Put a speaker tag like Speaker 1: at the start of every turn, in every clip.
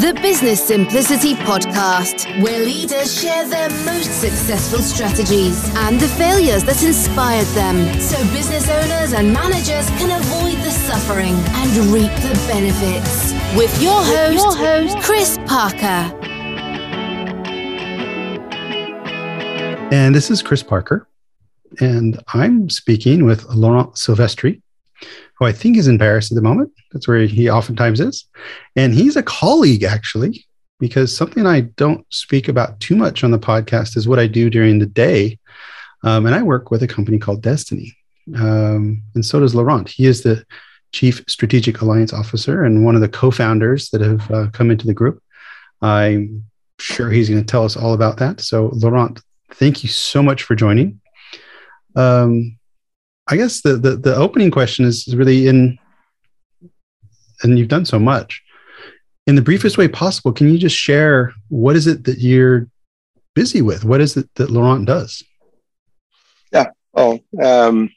Speaker 1: The Business Simplicity Podcast, where leaders share their most successful strategies and the failures that inspired them, so business owners and managers can avoid the suffering and reap the benefits. With your host, your host Chris Parker.
Speaker 2: And this is Chris Parker. And I'm speaking with Laurent Silvestri, who I think is in Paris at the moment. That's where he oftentimes is. And he's a colleague, actually, because something I don't speak about too much on the podcast is what I do during the day. Um, and I work with a company called Destiny. Um, and so does Laurent. He is the Chief Strategic Alliance Officer and one of the co founders that have uh, come into the group. I'm sure he's going to tell us all about that. So, Laurent, thank you so much for joining. Um, I guess the, the, the opening question is really in, and you've done so much in the briefest way possible. Can you just share what is it that you're busy with? What is it that Laurent does?
Speaker 3: Yeah. Oh, um,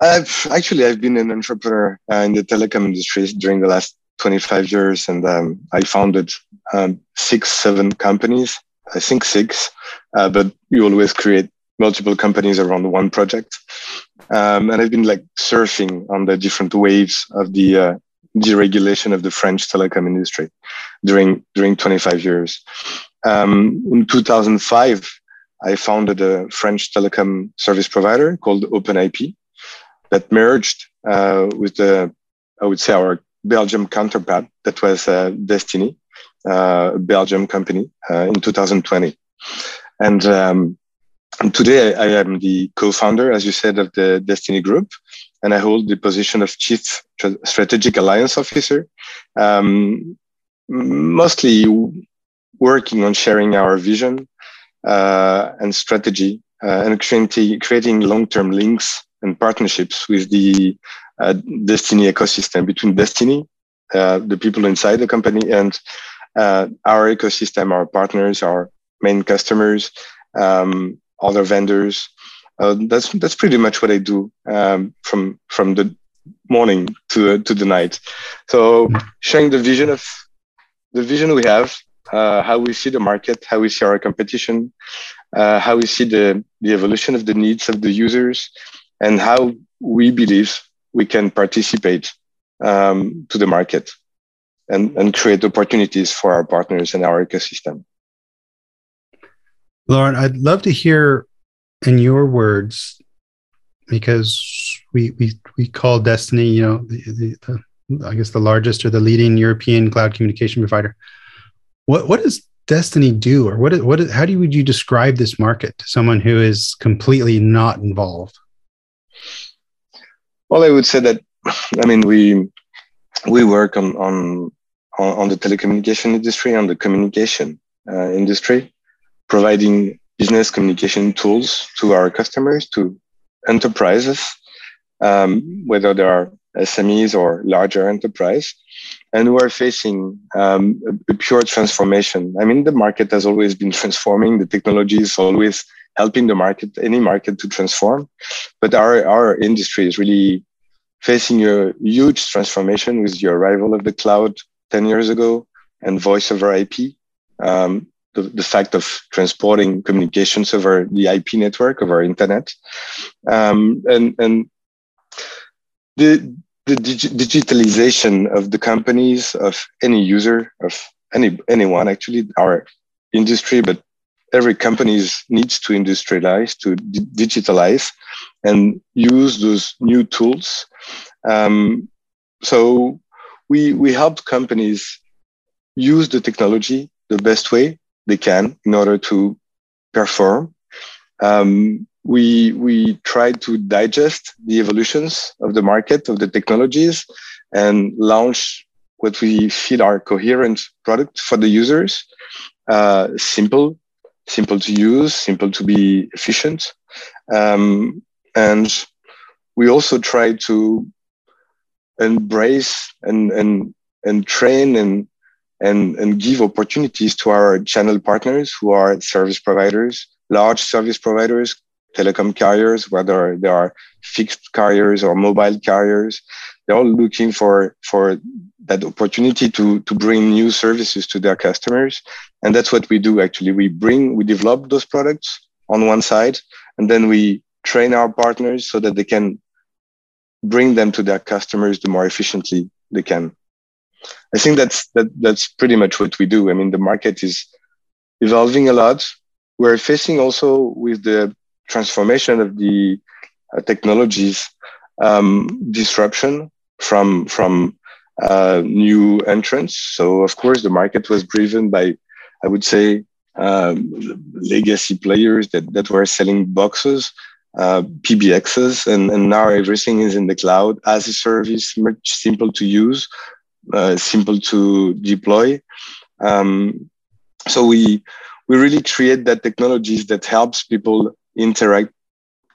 Speaker 3: I've actually I've been an entrepreneur uh, in the telecom industry during the last 25 years, and um, I founded um, six, seven companies. I think six, uh, but you always create multiple companies around one project. Um, and I've been like surfing on the different waves of the uh, deregulation of the French telecom industry during during 25 years. Um, in 2005, I founded a French telecom service provider called OpenIP that merged uh, with the, I would say, our Belgium counterpart that was uh, Destiny, uh, a Belgium company uh, in 2020. And um, today I am the co-founder, as you said, of the Destiny Group, and I hold the position of Chief Strategic Alliance Officer, um, mostly working on sharing our vision uh, and strategy uh, and creating, creating long-term links and partnerships with the uh, Destiny ecosystem between Destiny, uh, the people inside the company, and uh, our ecosystem, our partners, our main customers, um, other vendors. Uh, that's that's pretty much what I do um, from from the morning to to the night. So sharing the vision of the vision we have, uh, how we see the market, how we see our competition, uh, how we see the the evolution of the needs of the users, and how we believe we can participate um, to the market and, and create opportunities for our partners and our ecosystem.
Speaker 2: Laurent, I'd love to hear in your words, because we we we call Destiny, you know, the, the, the, I guess the largest or the leading European cloud communication provider. What what does Destiny do, or what what how do would you describe this market to someone who is completely not involved?
Speaker 3: Well, I would say that I mean we we work on on on the telecommunication industry, on the communication uh, industry, providing business communication tools to our customers, to enterprises, um, whether they are SMEs or larger enterprise, and we're facing um, a, pure transformation. I mean, the market has always been transforming. The technology is always helping the market, any market to transform. But our, our industry is really facing a huge transformation with the arrival of the cloud 10 years ago and voice over IP. Um, the, the fact of transporting communications over the IP network our internet. Um, and, and the, the dig- digitalization of the companies, of any user, of any anyone actually, our industry, but every company needs to industrialize, to d- digitalize, and use those new tools. Um, so we we help companies use the technology the best way they can in order to perform. Um, we we try to digest the evolutions of the market of the technologies and launch what we feel are coherent product for the users. Uh, simple, simple to use, simple to be efficient, um, and we also try to embrace and and and train and and, and give opportunities to our channel partners who are service providers, large service providers, telecom carriers, whether they are fixed carriers or mobile carriers. They're all looking for, for that opportunity to to bring new services to their customers. And that's what we do actually. We bring we develop those products on one side and then we train our partners so that they can bring them to their customers the more efficiently they can i think that's that that's pretty much what we do i mean the market is evolving a lot we're facing also with the transformation of the uh, technologies um, disruption from from uh, new entrants. So of course the market was driven by, I would say, um, legacy players that, that were selling boxes, uh, PBXs, and, and now everything is in the cloud as a service, much simple to use, uh, simple to deploy. Um, so we we really create that technologies that helps people interact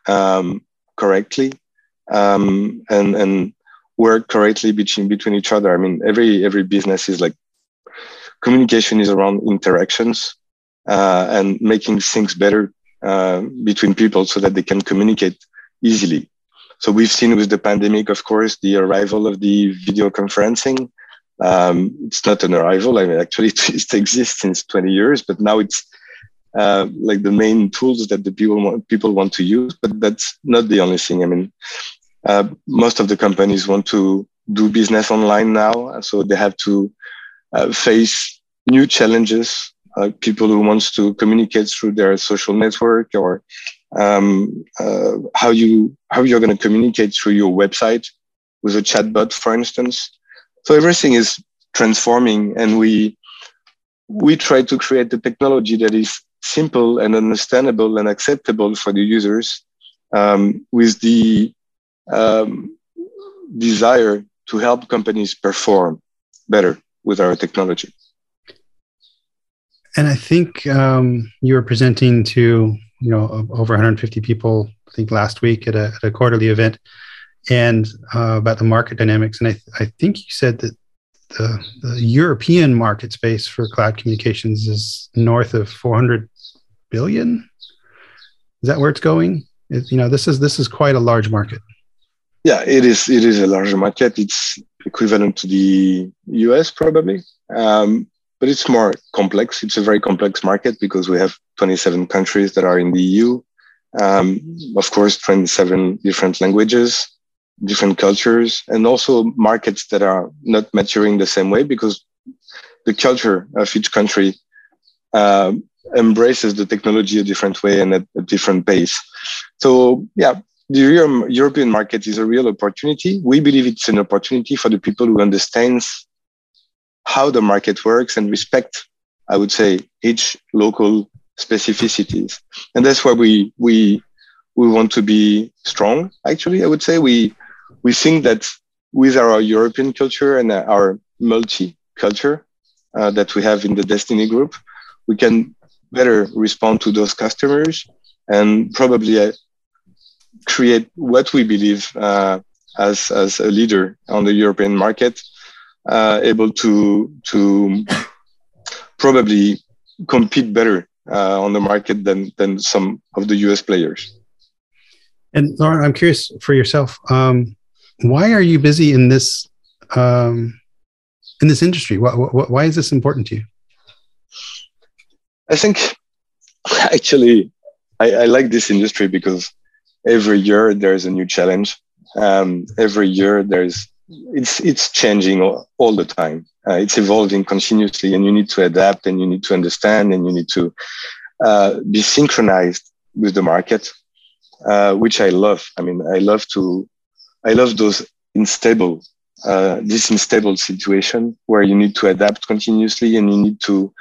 Speaker 3: um, correctly um, and and work correctly between between each other. I mean, every every business is like communication is around interactions uh, and making things better uh, between people so that they can communicate easily. So we've seen with the pandemic, of course, the arrival of the video conferencing. Um, it's not an arrival. I mean, actually, it exists since 20 years, but now it's uh, like the main tools that the people want, people want to use. But that's not the only thing. I mean, uh, most of the companies want to do business online now, so they have to uh, face new challenges. Uh, people who wants to communicate through their social network, or um, uh, how you how you're going to communicate through your website with a chatbot, for instance. So everything is transforming, and we we try to create the technology that is simple and understandable and acceptable for the users um, with the um, desire to help companies perform better with our technology.
Speaker 2: And I think um, you were presenting to you know over 150 people. I think last week at a, at a quarterly event, and uh, about the market dynamics. And I, th- I think you said that the, the European market space for cloud communications is north of 400 billion. Is that where it's going? It, you know, this is this is quite a large market.
Speaker 3: Yeah, it is. It is a larger market. It's equivalent to the US probably, um, but it's more complex. It's a very complex market because we have 27 countries that are in the EU. Um, of course, 27 different languages, different cultures, and also markets that are not maturing the same way because the culture of each country uh, embraces the technology a different way and at a different pace. So yeah, the European market is a real opportunity. We believe it's an opportunity for the people who understands how the market works and respect, I would say, each local specificities. And that's why we we we want to be strong. Actually, I would say we we think that with our European culture and our multi culture uh, that we have in the Destiny Group, we can better respond to those customers and probably uh, create what we believe uh, as as a leader on the European market, uh, able to to probably compete better uh, on the market than than some of the US players.
Speaker 2: And Laurent, I'm curious for yourself. Um, why are you busy in this um, in this industry? Why, why is this important to you?
Speaker 3: I think actually I, I like this industry because every year there's a new challenge. Um, every year there's it's it's changing all, all the time. Uh, it's evolving continuously, and you need to adapt, and you need to understand, and you need to uh, be synchronized with the market, uh, which I love. I mean, I love to, I love those unstable, uh, this unstable situation where you need to adapt continuously, and you need to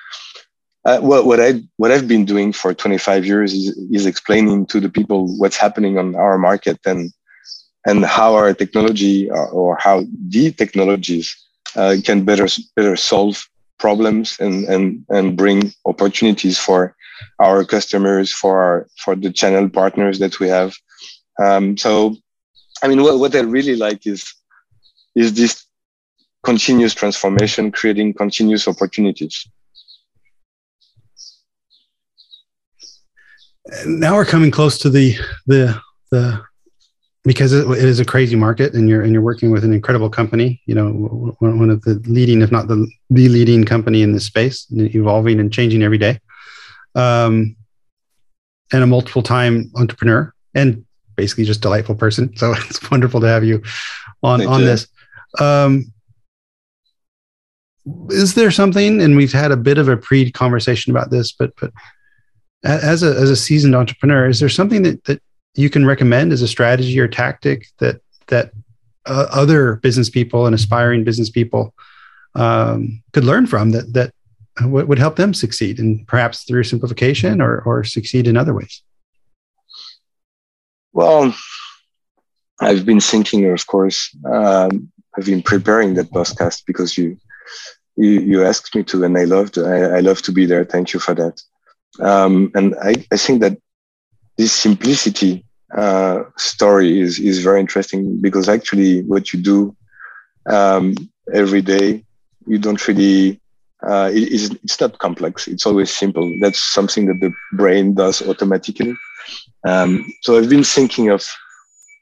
Speaker 3: uh, what I what I've been doing for 25 years is, is explaining to the people what's happening on our market and and how our technology or, uh, or how the technologies uh, can better better solve problems and and and bring opportunities for our customers for our for the channel partners that we have. Um, so, I mean, what, what I really like is is this continuous transformation, creating continuous opportunities.
Speaker 2: now we're coming close to the the the because it, is a crazy market and you're and you're working with an incredible company you know one of the leading if not the the leading company in this space evolving and changing every day um, and a multiple time entrepreneur and basically just delightful person. So it's wonderful to have you on on this. Um, is there something and we've had a bit of a pre conversation about this but but as a as a seasoned entrepreneur is there something that that you can recommend as a strategy or tactic that that uh, other business people and aspiring business people um, could learn from that that w- would help them succeed and perhaps through simplification or or succeed in other ways
Speaker 3: well i've been thinking of course um, i've been preparing that podcast because you you, you asked me to and i loved I, I love to be there. Thank you for that. Um, and I, I think that this simplicity uh, story is is very interesting because actually what you do um, every day you don't really uh, it, it's, not complex. It's always simple. That's something that the brain does automatically. Um, so i've been thinking of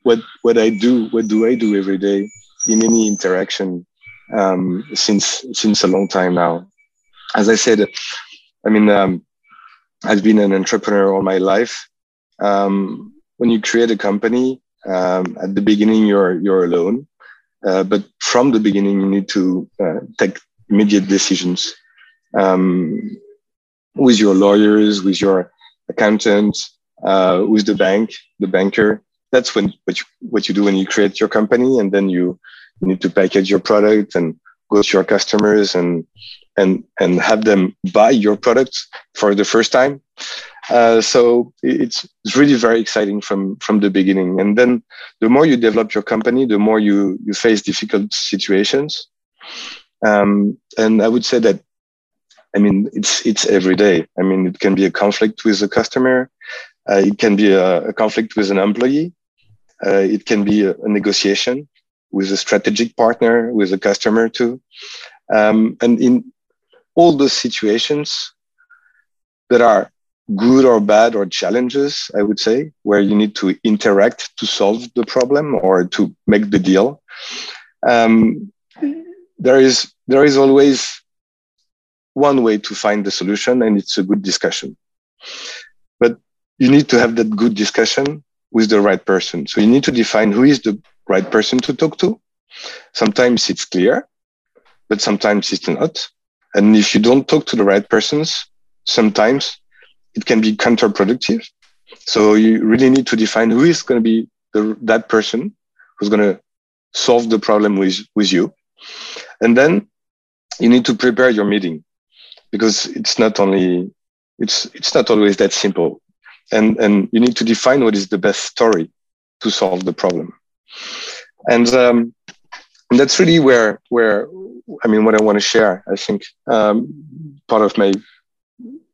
Speaker 3: what what i do what do i do every day in any interaction um, since since a long time now. As i said i mean um, i've been an entrepreneur all my life. Um, when you create a company, um, at the beginning you're you're alone, uh, but from the beginning you need to uh, take immediate decisions um, with your lawyers, with your accountant, uh, with the bank, the banker. That's when what you, what you do when you create your company, and then you, need to package your product and go to your customers and and and have them buy your product for the first time. Uh, so it's, it's really very exciting from from the beginning. And then the more you develop your company, the more you you face difficult situations. Um, and I would say that, I mean, it's it's every day. I mean, it can be a conflict with a customer, uh, it can be a, a, conflict with an employee, uh, it can be a, a, negotiation with a strategic partner, with a customer too. Um, and in all those situations, there are good or bad or challenges, I would say, where you need to interact to solve the problem or to make the deal. Um, there is there is always one way to find the solution, and it's a good discussion. But you need to have that good discussion with the right person. So you need to define who is the right person to talk to. Sometimes it's clear, but sometimes it's not. And if you don't talk to the right persons, sometimes it can be counterproductive. So you really need to define who is going to be the, that person who's going to solve the problem with, with you. And then you need to prepare your meeting because it's not only, it's, it's not always that simple. And, and you need to define what is the best story to solve the problem. And, um, that's really where, where, I mean, what I want to share, I think, um, part of my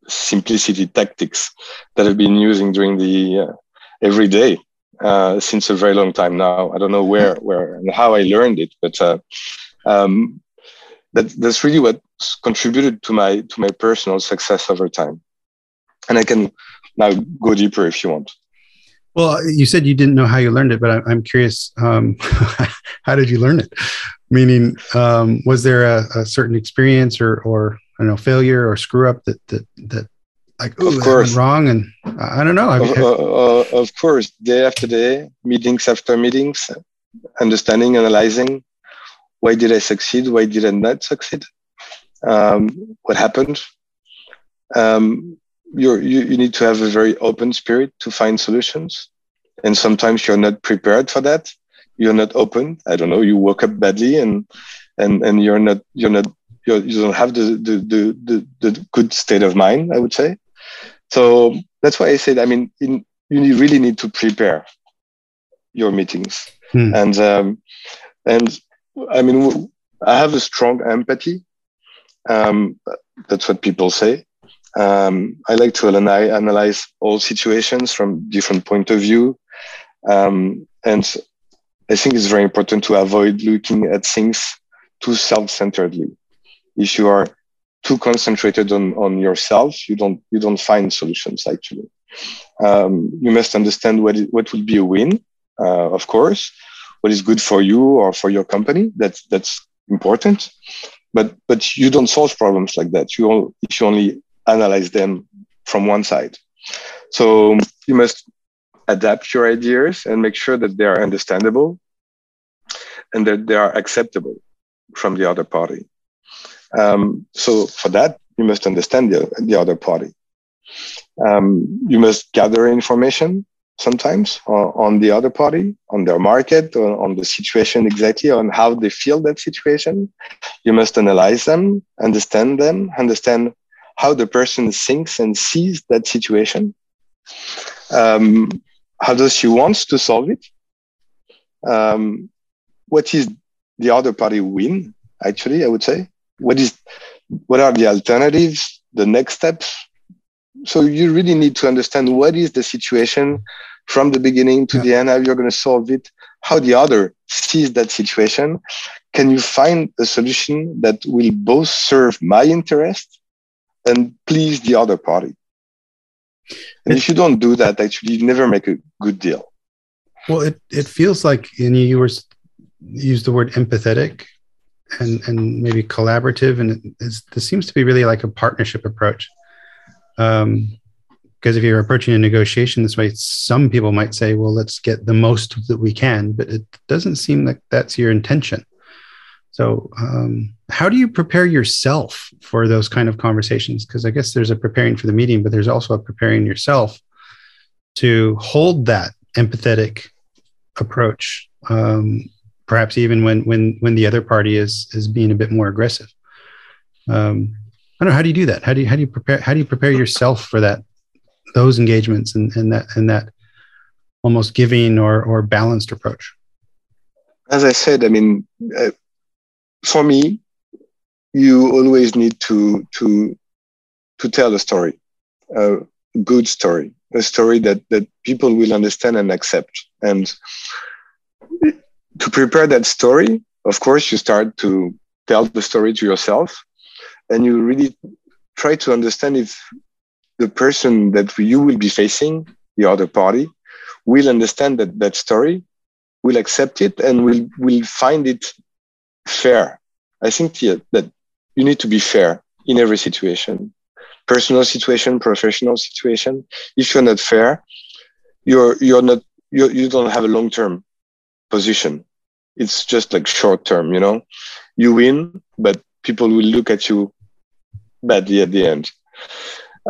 Speaker 3: simplicity tactics that I've been using during the uh, every day uh, since a very long time now. I don't know where where and how I learned it, but uh, um, that that's really what contributed to my to my personal success over time. And I can now go deeper if you want.
Speaker 2: Well, you said you didn't know how you learned it, but I'm curious. Um, how did you learn it? Meaning, um, was there a, a certain experience or or I don't know failure or screw up that that that like of course wrong and I don't know.
Speaker 3: Of, uh, uh, of course, day after day, meetings after meetings, understanding, analyzing. Why did I succeed? Why did I not succeed? Um, what happened? Um, you you need to have a very open spirit to find solutions, and sometimes you're not prepared for that. You're not open. I don't know. You woke up badly, and and and you're not you're not you're, you do not have the, the, the, the, the good state of mind, I would say. So that's why I said, I mean, in, you really need to prepare your meetings. Hmm. And, um, and I mean, I have a strong empathy. Um, that's what people say. Um, I like to analyze all situations from different point of view. Um, and I think it's very important to avoid looking at things too self-centeredly if you are too concentrated on, on yourself, you don't you don't find solutions actually. Um, you must understand what what would be a win uh, of course. What is good for you or for your company? That's that's important. But but you don't solve problems like that. You only, you only analyze them from one side. So you must adapt your ideas and make sure that they are understandable and that they are acceptable from the other party. Um, so for that, you must understand the, the other party. Um, you must gather information sometimes on, on, the other party, on their market, on, on the situation exactly, on how they feel that situation. You must analyze them, understand them, understand how the person thinks and sees that situation. Um, how does she wants to solve it? Um, what is the other party win? Actually, I would say. What is what are the alternatives? The next steps. So you really need to understand what is the situation from the beginning to yeah. the end. How you're going to solve it? How the other sees that situation? Can you find a solution that will both serve my interest and please the other party? And if you don't do that, actually, you never make a good deal.
Speaker 2: Well, it, it feels like, and you were used the word empathetic and, and maybe collaborative. And it is, this seems to be really like a partnership approach. Um, because if you're approaching a negotiation this way, some people might say, well, let's get the most that we can, but it doesn't seem like that's your intention. So, um, how do you prepare yourself for those kind of conversations? Because I guess there's a preparing for the meeting, but there's also a preparing yourself to hold that empathetic approach, um, perhaps even when when when the other party is is being a bit more aggressive. Um, Don't know. How do you do that? How do you how do you prepare how do you prepare yourself for that those engagements and, and that and that almost giving or or balanced approach?
Speaker 3: As I said, I mean. Uh, for me, you always need to to to tell a story, a good story, a story that that people will understand and accept. And to prepare that story, of course, you start to tell the story to yourself, and you really try to understand if the person that you will be facing, the other party, will understand that that story, will accept it, and will will find it fair. I think yeah, that you need to be fair in every situation, personal situation, professional situation. If you're not fair, you're you're not you you don't have a long term position. It's just like short term, you know. You win, but people will look at you badly at the end.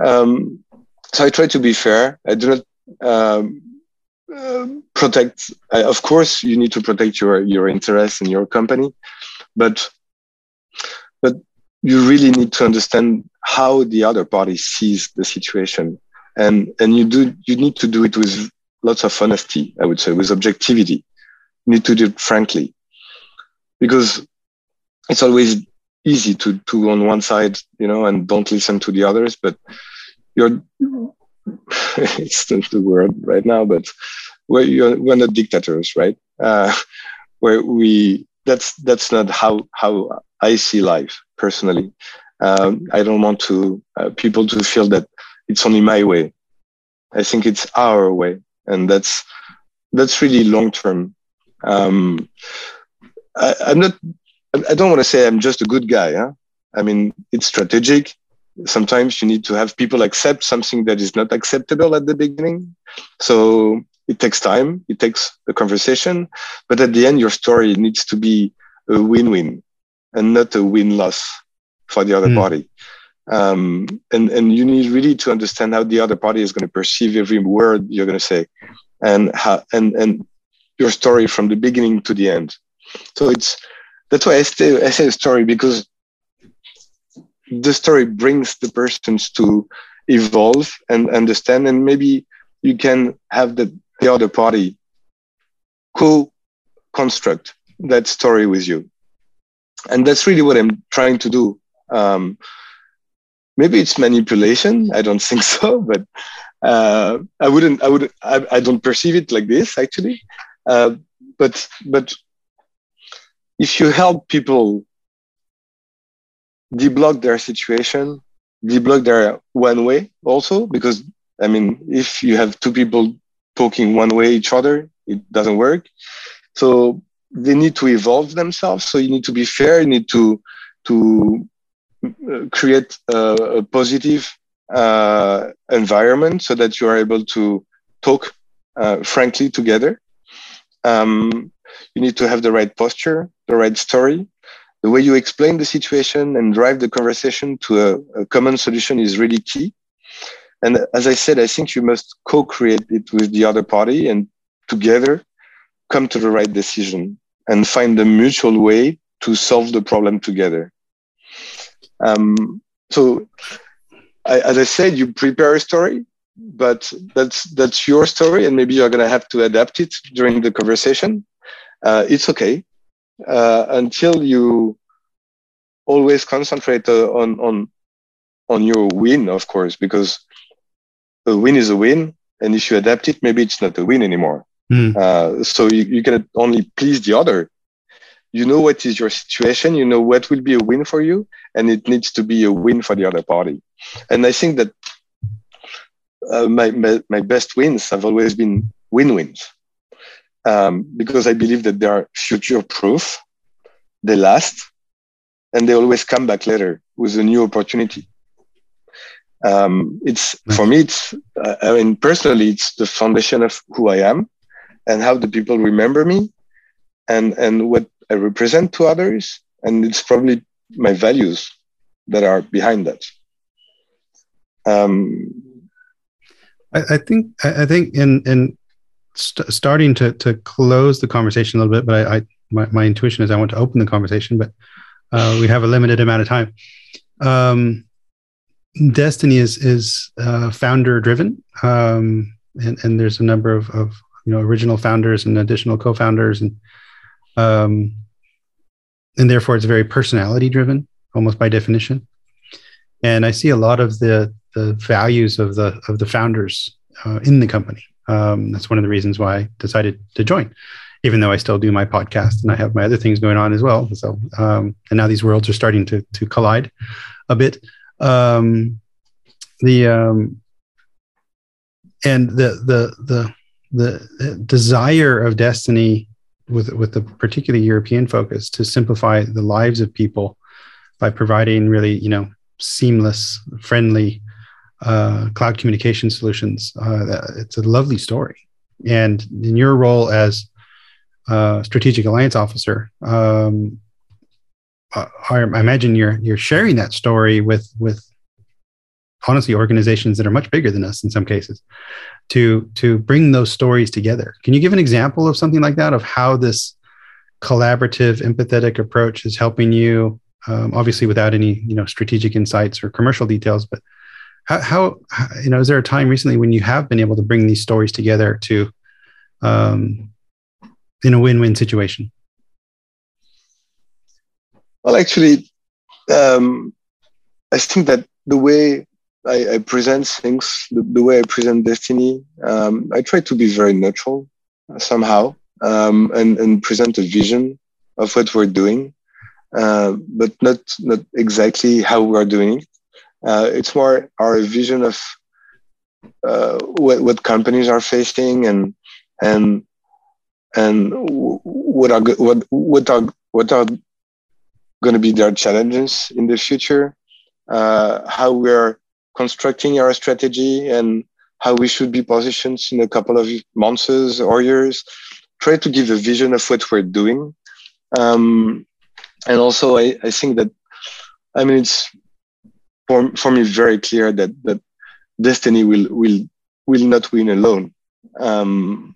Speaker 3: Um, so I try to be fair. I do not um, uh, protect. Uh, of course, you need to protect your your interests and your company, but but you really need to understand how the other party sees the situation and and you do you need to do it with lots of honesty i would say with objectivity you need to do it frankly because it's always easy to to on one side you know and don't listen to the others but you're it's not the word right now but we're, you're, we're not dictators right uh, where we that's that's not how how I see life personally. Um, I don't want to uh, people to feel that it's only my way. I think it's our way, and that's that's really long term. Um, I, am not. I don't want to say I'm just a good guy. Huh? I mean, it's strategic. Sometimes you need to have people accept something that is not acceptable at the beginning. So it takes time, it takes a conversation, but at the end, your story needs to be a win-win and not a win-loss for the other mm. party. Um, and and you need really to understand how the other party is going to perceive every word you're going to say, and how and and your story from the beginning to the end. So it's that's why I say I say a story because the story brings the persons to evolve and understand, and maybe you can have the the other party co-construct that story with you. And that's really what i'm trying to do. Um, maybe it's manipulation i don't think so but uh, i wouldn't i would I, I, don't perceive it like this actually. Uh, but but if you help people deblock their situation deblock their one way also because i mean if you have two people talking one way each other it doesn't work. So they need to evolve themselves. So you need to be fair. You need to to uh, create a, a positive uh, environment so that you are able to talk uh, frankly together. Um, you need to have the right posture, the right story. The way you explain the situation and drive the conversation to a, a common solution is really key. And as I said, I think you must co-create it with the other party and together come to the right decision and find a mutual way to solve the problem together. Um, so, I, as I said, you prepare a story, but that's that's your story, and maybe you're going to have to adapt it during the conversation. Uh, it's okay uh, until you always concentrate uh, on on on your win, of course, because a win is a win, and if you adapt it, maybe it's not a win anymore. Mm. Uh, so you, you can only please the other. You know what is your situation. You know what will be a win for you, and it needs to be a win for the other party. And I think that uh, my, my, my best wins have always been win-wins um, because I believe that they are future-proof. They last, and they always come back later with a new opportunity. Um, it's for me. It's uh, I mean personally, it's the foundation of who I am and how the people remember me and and what I represent to others. And it's probably my values that are behind that. Um,
Speaker 2: I, I think I think in in st- starting to to close the conversation a little bit, but I, I my, my intuition is I want to open the conversation, but uh, we have a limited amount of time. Um, Destiny is is uh, founder driven, um, and and there's a number of, of you know original founders and additional co-founders and um and therefore it's very personality driven almost by definition and i see a lot of the the values of the of the founders uh, in the company um, that's one of the reasons why i decided to join even though i still do my podcast and i have my other things going on as well. So um, and now these worlds are starting to to collide a bit. Um, the um, and the the the the desire of destiny with with the particularly European focus to simplify the lives of people by providing really you know seamless, friendly uh, cloud communication solutions. Uh, it's a lovely story, and in your role as uh, strategic alliance officer, um, I, I imagine you're you're sharing that story with with honestly organizations that are much bigger than us in some cases to to bring those stories together can you give an example of something like that of how this collaborative empathetic approach is helping you um, obviously without any you know strategic insights or commercial details but how, how, you know is there a time recently when you have been able to bring these stories together to um, in a win-win situation
Speaker 3: well actually um, i think that the way I, I present things the, the, way I present Destiny. Um, I try to be very neutral somehow um, and, and present a vision of what we're doing, uh, but not not exactly how we are doing it. Uh, it's more our vision of uh, what, what companies are facing and and and what are what what are what are going to be their challenges in the future. Uh, how we're constructing our strategy and how we should be positioned in a couple of months or years. Try to give a vision of what we're doing. Um, and also, I, I think that, I mean, it's for, for me very clear that, that Destiny will, will, will not win alone. Um,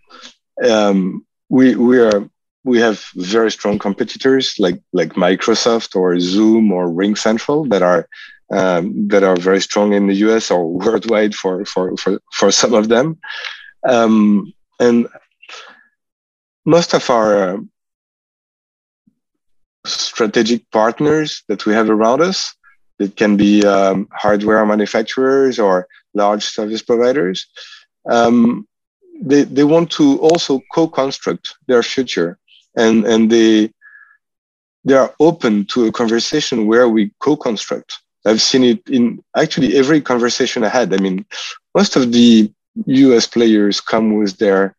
Speaker 3: um, we, we are, we have very strong competitors like, like Microsoft or Zoom or Ring Central that are um, that are very strong in the US or worldwide for for for, for some of them. Um, and most of our uh, strategic partners that we have around us, it can be um, hardware manufacturers or large service providers. Um, they, they want to also co-construct their future and, and they, they are open to a conversation where we co-construct I've seen it in actually every conversation I had. I mean, most of the US players come with their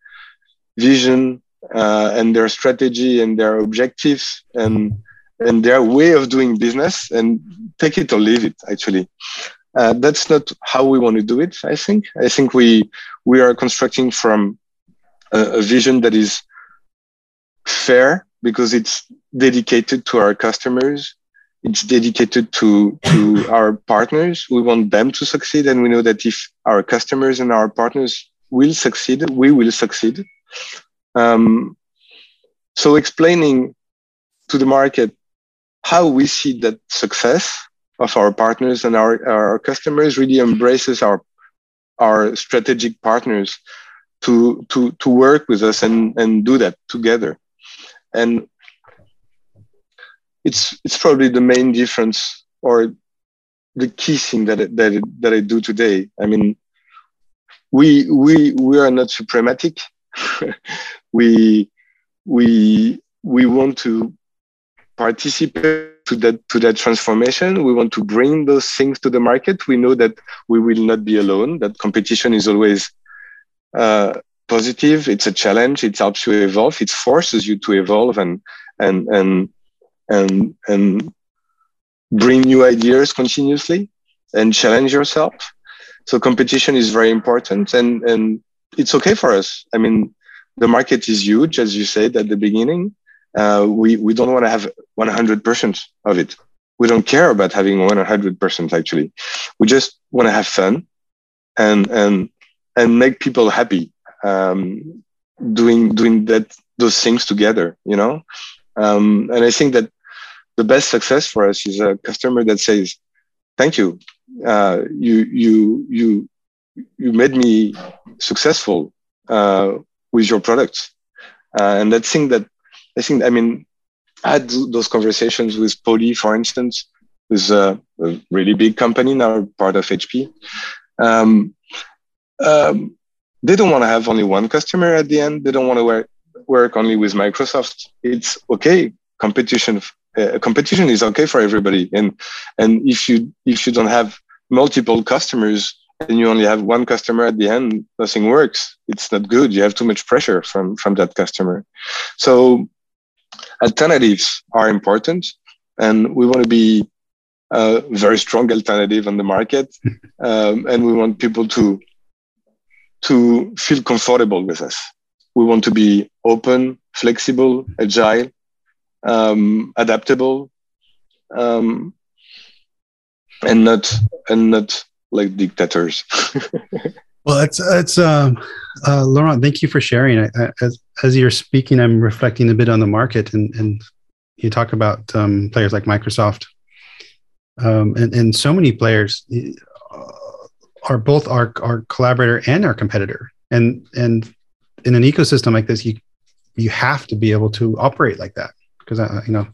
Speaker 3: vision uh, and their strategy and their objectives and and their way of doing business and take it or leave it actually. Uh, that's not how we want to do it i think. I think we we are constructing from a, a vision that is fair because it's dedicated to our customers. It's dedicated to to our partners. We want them to succeed and we know that if our customers and our partners will succeed we will succeed. Um, so explaining to the market how we see that success of our partners and our, our customers really embraces our our strategic partners to to to work with us and and do that together and it's it's probably the main difference or the key thing that that that I do today. I mean, we we we are not suprematic. we we we want to participate to that to that transformation. We want to bring those things to the market. We know that we will not be alone. That competition is always uh, positive. It's a challenge. It helps you evolve. It forces you to evolve and and and and and bring new ideas continuously and challenge yourself. So competition is very important and and it's okay for us. I mean, the market is huge, as you said at the beginning. Uh, we we don't want to have 100% of it. We don't care about having 100% actually. We just want to have fun and and and make people happy um, doing doing that those things together you know um, and i think that the best success for us is a customer that says thank you uh, you you you you made me successful uh, with your products uh, and that thing that i think i mean i had those conversations with poly for instance who's a, a really big company now part of hp um, um, they don't want to have only one customer at the end. They don't want to work, work only with Microsoft. It's okay. Competition, uh, competition is okay for everybody. And, and if you, if you don't have multiple customers and you only have one customer at the end, nothing works. It's not good. You have too much pressure from, from that customer. So alternatives are important and we want to be a very strong alternative on the market. Um, and we want people to to feel comfortable with us. We want to be open, flexible, agile, um, adaptable, um, and not and not like dictators.
Speaker 2: well, it's it's um, uh, Laurent. Thank you for sharing. I, I, as as you're speaking, I'm reflecting a bit on the market, and and you talk about um, players like Microsoft, um, and and so many players are both our, our collaborator and our competitor. And and in an ecosystem like this, you you have to be able to operate like that because uh, you know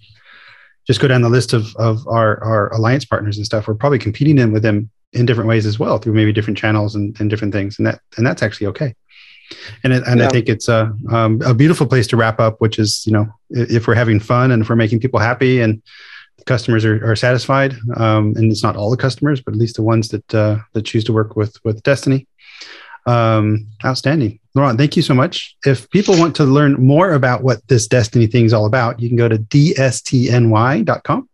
Speaker 2: just go down the list of of our our alliance partners and stuff. We're probably competing in with them in different ways as well through maybe different channels and, and different things, and that and that's actually okay. And it, and yeah. I think it's a um, a beautiful place to wrap up, which is you know if we're having fun and if we're making people happy and customers are, are satisfied. Um, and it's not all the customers, but at least the ones that uh, that choose to work with with Destiny. Um, outstanding, Laurent. Thank you so much. If people want to learn more about what this Destiny thing is all about, you can go to dstny.com.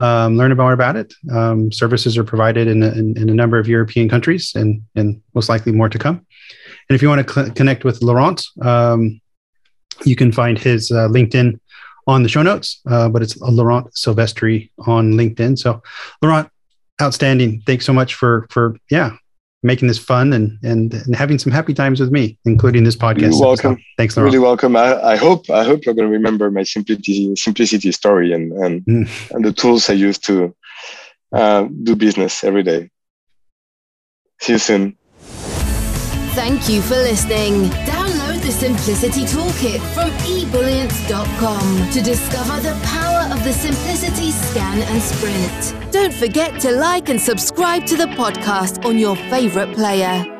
Speaker 2: Um, learn more about it. Um, services are provided in a, in, in, a number of European countries, and and most likely more to come. And if you want to cl- connect with Laurent, um, you can find his uh, LinkedIn on the show notes, uh, but it's Laurent Silvestri on LinkedIn. So, Laurent, outstanding. Thanks so much for for yeah making this fun and and, and having some happy times with me, including this podcast.
Speaker 3: You're welcome.
Speaker 2: So, thanks, Laurent.
Speaker 3: Really welcome. I, I, hope I hope you're going to remember my simplicity simplicity story and and, mm. and the tools I use to uh, do business every day. See you soon.
Speaker 1: Thank you for listening. The Simplicity Toolkit from ebullient.com to discover the power of the Simplicity Scan and Sprint. Don't forget to like and subscribe to the podcast on your favorite player.